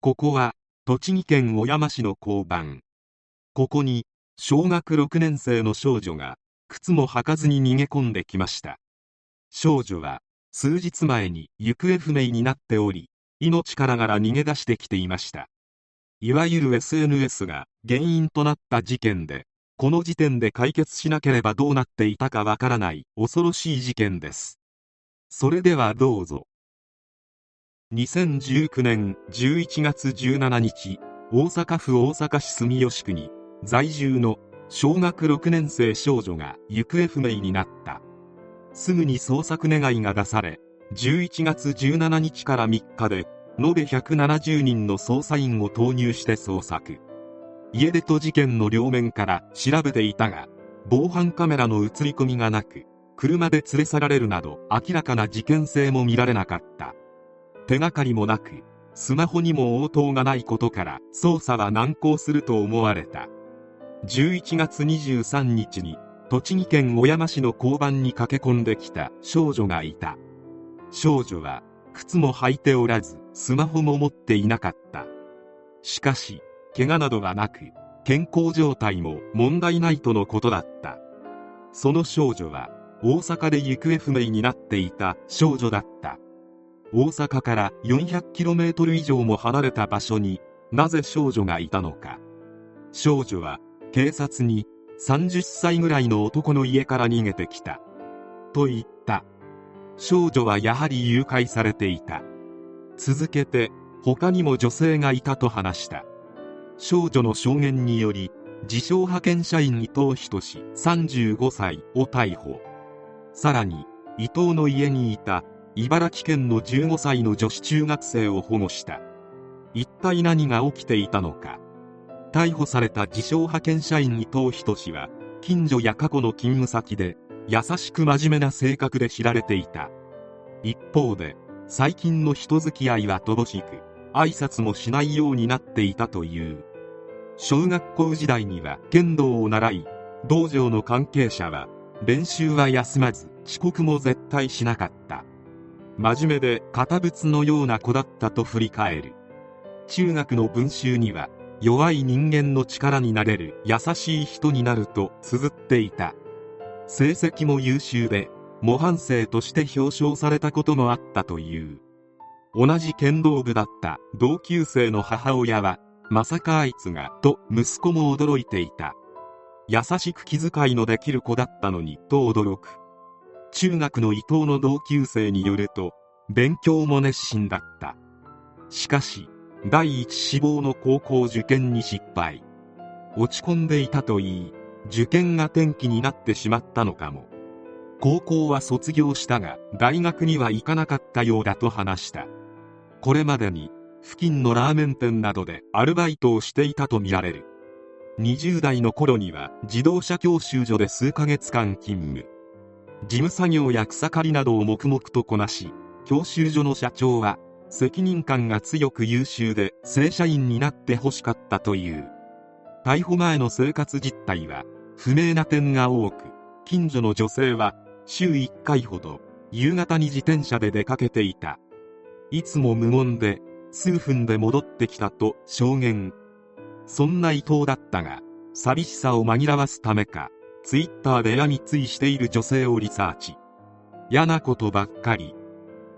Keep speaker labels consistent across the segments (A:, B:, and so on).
A: ここは栃木県小山市の交番。ここに小学6年生の少女が靴も履かずに逃げ込んできました。少女は数日前に行方不明になっており命からがら逃げ出してきていました。いわゆる SNS が原因となった事件でこの時点で解決しなければどうなっていたかわからない恐ろしい事件です。それではどうぞ。2019年11月17日大阪府大阪市住吉区に在住の小学6年生少女が行方不明になった。すぐに捜索願いが出され11月17日から3日で延べ170人の捜査員を投入して捜索。家出と事件の両面から調べていたが防犯カメラの映り込みがなく車で連れ去られるなど明らかな事件性も見られなかった。手がかりもなくスマホにも応答がないことから捜査は難航すると思われた。11月23日に栃木県小山市の交番に駆け込んできた少女がいた。少女は靴も履いておらずスマホも持っていなかった。しかし怪我などがなく健康状態も問題ないとのことだった。その少女は大阪で行方不明になっていた少女だった。大阪から 400km 以上も離れた場所になぜ少女がいたのか。少女は警察に30歳ぐらいの男の家から逃げてきた。と言った。少女はやはり誘拐されていた。続けて他にも女性がいたと話した。少女の証言により自称派遣社員伊藤仁35歳を逮捕。さらに伊藤の家にいた茨城県の15歳の女子中学生を保護した。一体何が起きていたのか。逮捕された自称派遣社員伊藤仁は近所や過去の勤務先で優しく真面目な性格で知られていた。一方で最近の人付き合いは乏しく挨拶もしないようになっていたという。小学校時代には剣道を習い道場の関係者は練習は休まず遅刻も絶対しなかった。真面目で堅物のような子だったと振り返る。中学の文集には弱い人間の力になれる優しい人になると綴っていた。成績も優秀で模範生として表彰されたこともあったという。同じ剣道部だった同級生の母親はまさかあいつがと息子も驚いていた。優しく気遣いのできる子だったのにと驚く。中学の伊藤の同級生によると勉強も熱心だった。しかし第一志望の高校受験に失敗。落ち込んでいたといい受験が転機になってしまったのかも。高校は卒業したが大学には行かなかったようだと話した。これまでに付近のラーメン店などでアルバイトをしていたとみられる。20代の頃には自動車教習所で数ヶ月間勤務。事務作業や草刈りなどを黙々とこなし教習所の社長は責任感が強く優秀で正社員になってほしかったという。逮捕前の生活実態は不明な点が多く近所の女性は週1回ほど夕方に自転車で出かけていた。いつも無言で数分で戻ってきたと証言。そんな伊藤だったが寂しさを紛らわすためかツイッターで闇ついしている女性をリサーチ。嫌なことばっかり。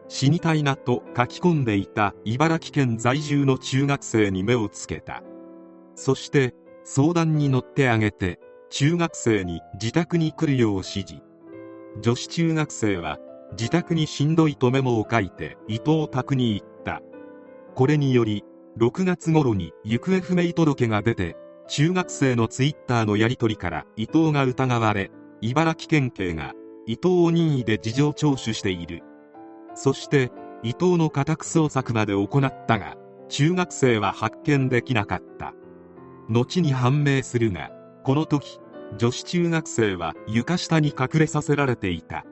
A: 死にたいなと書き込んでいた。茨城県在住の中学生に目をつけた。そして相談に乗ってあげて中学生に自宅に来るよう指示。女子中学生は自宅にしんどいとメモを書いて伊藤宅に行った。これにより6月頃に行方不明届が出て中学生のツイッターのやり取りから伊藤が疑われ茨城県警が伊藤を任意で事情聴取している。そして伊藤の家宅捜索まで行ったが中学生は発見できなかった。後に判明するがこの時女子中学生は床下に隠れさせられていた。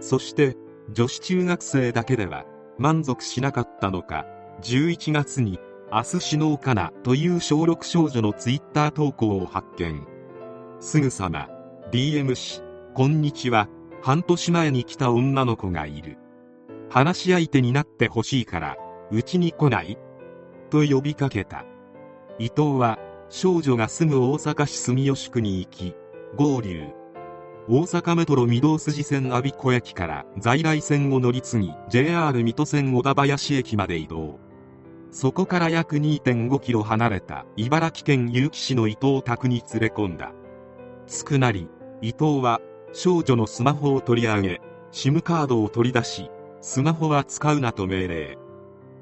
A: そして女子中学生だけでは満足しなかったのか11月に明日死のうかなという小6少女のツイッター投稿を発見。すぐさま DM しこんにちは半年前に来た女の子がいる。話し相手になってほしいからうちに来ない？と呼びかけた。伊藤は少女が住む大阪市住吉区に行き合流。大阪メトロ御堂筋線我孫子駅から在来線を乗り継ぎ JR 水戸線小田林駅まで移動。そこから約2.5キロ離れた茨城県結城市の伊藤宅に連れ込んだ。つくなり伊藤は少女のスマホを取り上げ SIM カードを取り出しスマホは使うなと命令。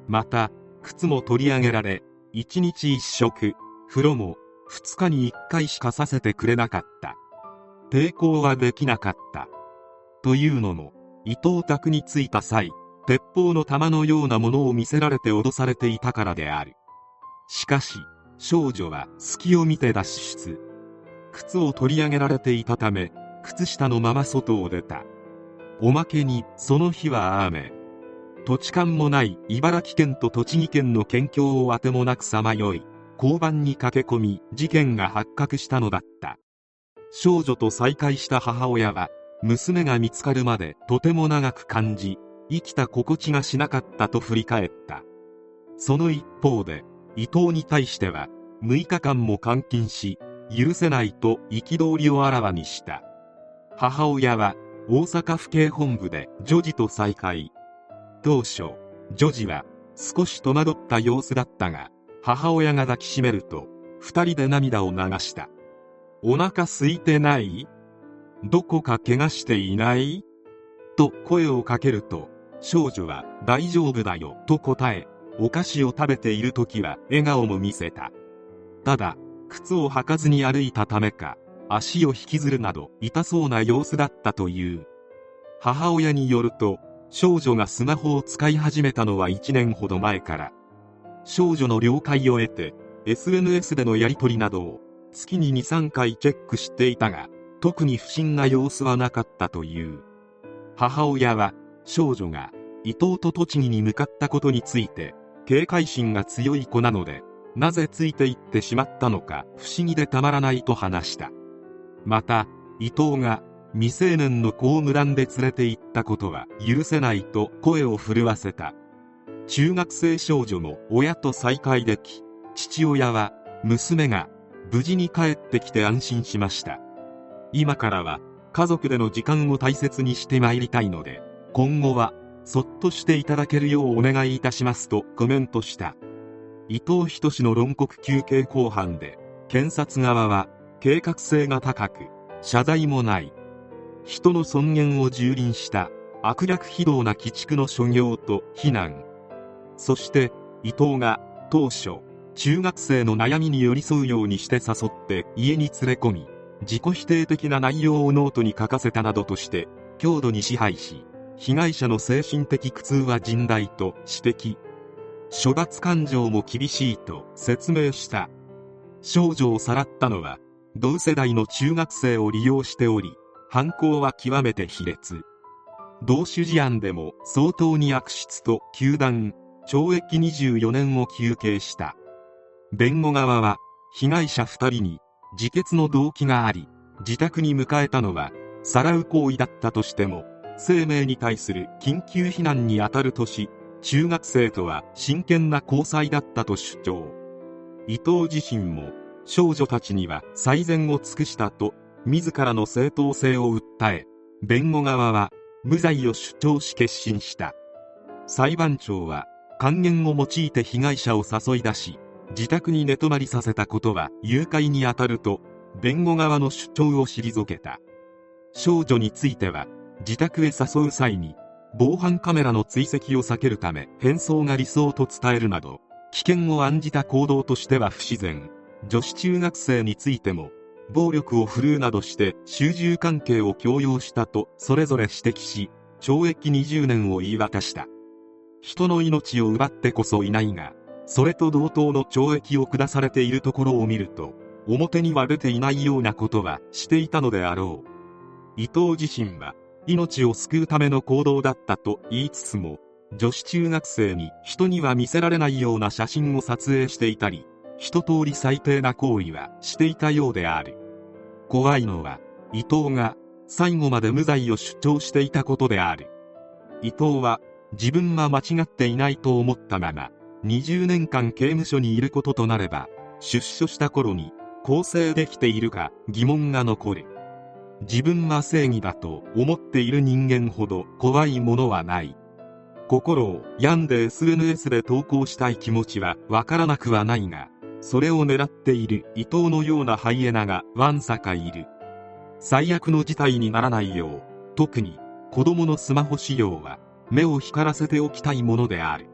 A: また靴も取り上げられ1日1食風呂も2日に1回しかさせてくれなかった。抵抗はできなかった。というのも伊藤宅に着いた際鉄砲の弾のようなものを見せられて脅されていたからである。しかし少女は隙を見て脱出。靴を取り上げられていたため靴下のまま外を出た。おまけにその日は雨。土地勘もない茨城県と栃木県の県境をあてもなくさまよい。交番に駆け込み事件が発覚したのだった。少女と再会した母親は娘が見つかるまでとても長く感じ生きた心地がしなかったと振り返った。その一方で伊藤に対しては6日間も監禁し許せないと憤りをあらわにした。母親は大阪府警本部で女児と再会。当初女児は少し戸惑った様子だったが母親が抱きしめると二人で涙を流した。お腹空いてない？どこか怪我していない？と声をかけると少女は大丈夫だよと答えお菓子を食べている時は笑顔も見せた。ただ靴を履かずに歩いたためか足を引きずるなど痛そうな様子だったという。母親によると少女がスマホを使い始めたのは1年ほど前から。少女の了解を得て SNS でのやり取りなどを月に23回チェックしていたが特に不審な様子はなかったという。母親は少女が伊藤と栃木に向かったことについて警戒心が強い子なのでなぜついていってしまったのか不思議でたまらないと話した。また伊藤が未成年の子を無断で連れて行ったことは許せないと声を震わせた。中学生少女も親と再会でき父親は娘が無事に帰ってきて安心しました。今からは家族での時間を大切にしてまいりたいので今後はそっとしていただけるようお願いいたしますとコメントした。伊藤仁の論告求刑公判で検察側は計画性が高く謝罪もない。人の尊厳を蹂躙した悪逆非道な鬼畜の所業と非難。そして伊藤が当初中学生の悩みに寄り添うようにして誘って家に連れ込み自己否定的な内容をノートに書かせたなどとして強度に支配し被害者の精神的苦痛は甚大と指摘。処罰感情も厳しいと説明した。少女をさらったのは同世代の中学生を利用しており犯行は極めて卑劣。同種事案でも相当に悪質と糾弾。懲役24年を求刑した。弁護側は被害者2人に自決の動機があり自宅に迎えたのはさらう行為だったとしても生命に対する緊急避難に当たるとし中学生とは真剣な交際だったと主張。伊藤自身も少女たちには最善を尽くしたと自らの正当性を訴え弁護側は無罪を主張し決心した。裁判長は還元を用いて被害者を誘い出し自宅に寝泊まりさせたことは誘拐に当たると弁護側の主張を退けた。少女については自宅へ誘う際に防犯カメラの追跡を避けるため変装が理想と伝えるなど危険を案じた行動としては不自然。女子中学生についても暴力を振るうなどして習従関係を強要したとそれぞれ指摘し懲役20年を言い渡した。人の命を奪ってこそいないがそれと同等の懲役を下されているところを見ると表には出ていないようなことはしていたのであろう。伊藤自身は命を救うための行動だったと言いつつも女子中学生に人には見せられないような写真を撮影していたり一通り最低な行為はしていたようである。怖いのは伊藤が最後まで無罪を主張していたことである。伊藤は自分は間違っていないと思ったまま20年間刑務所にいることとなれば出所した頃に更生できているか疑問が残る。自分は正義だと思っている人間ほど怖いものはない。心を病んで SNS で投稿したい気持ちはわからなくはないがそれを狙っている伊藤のようなハイエナがわんさかいる。最悪の事態にならないよう特に子供のスマホ使用は目を光らせておきたいものである。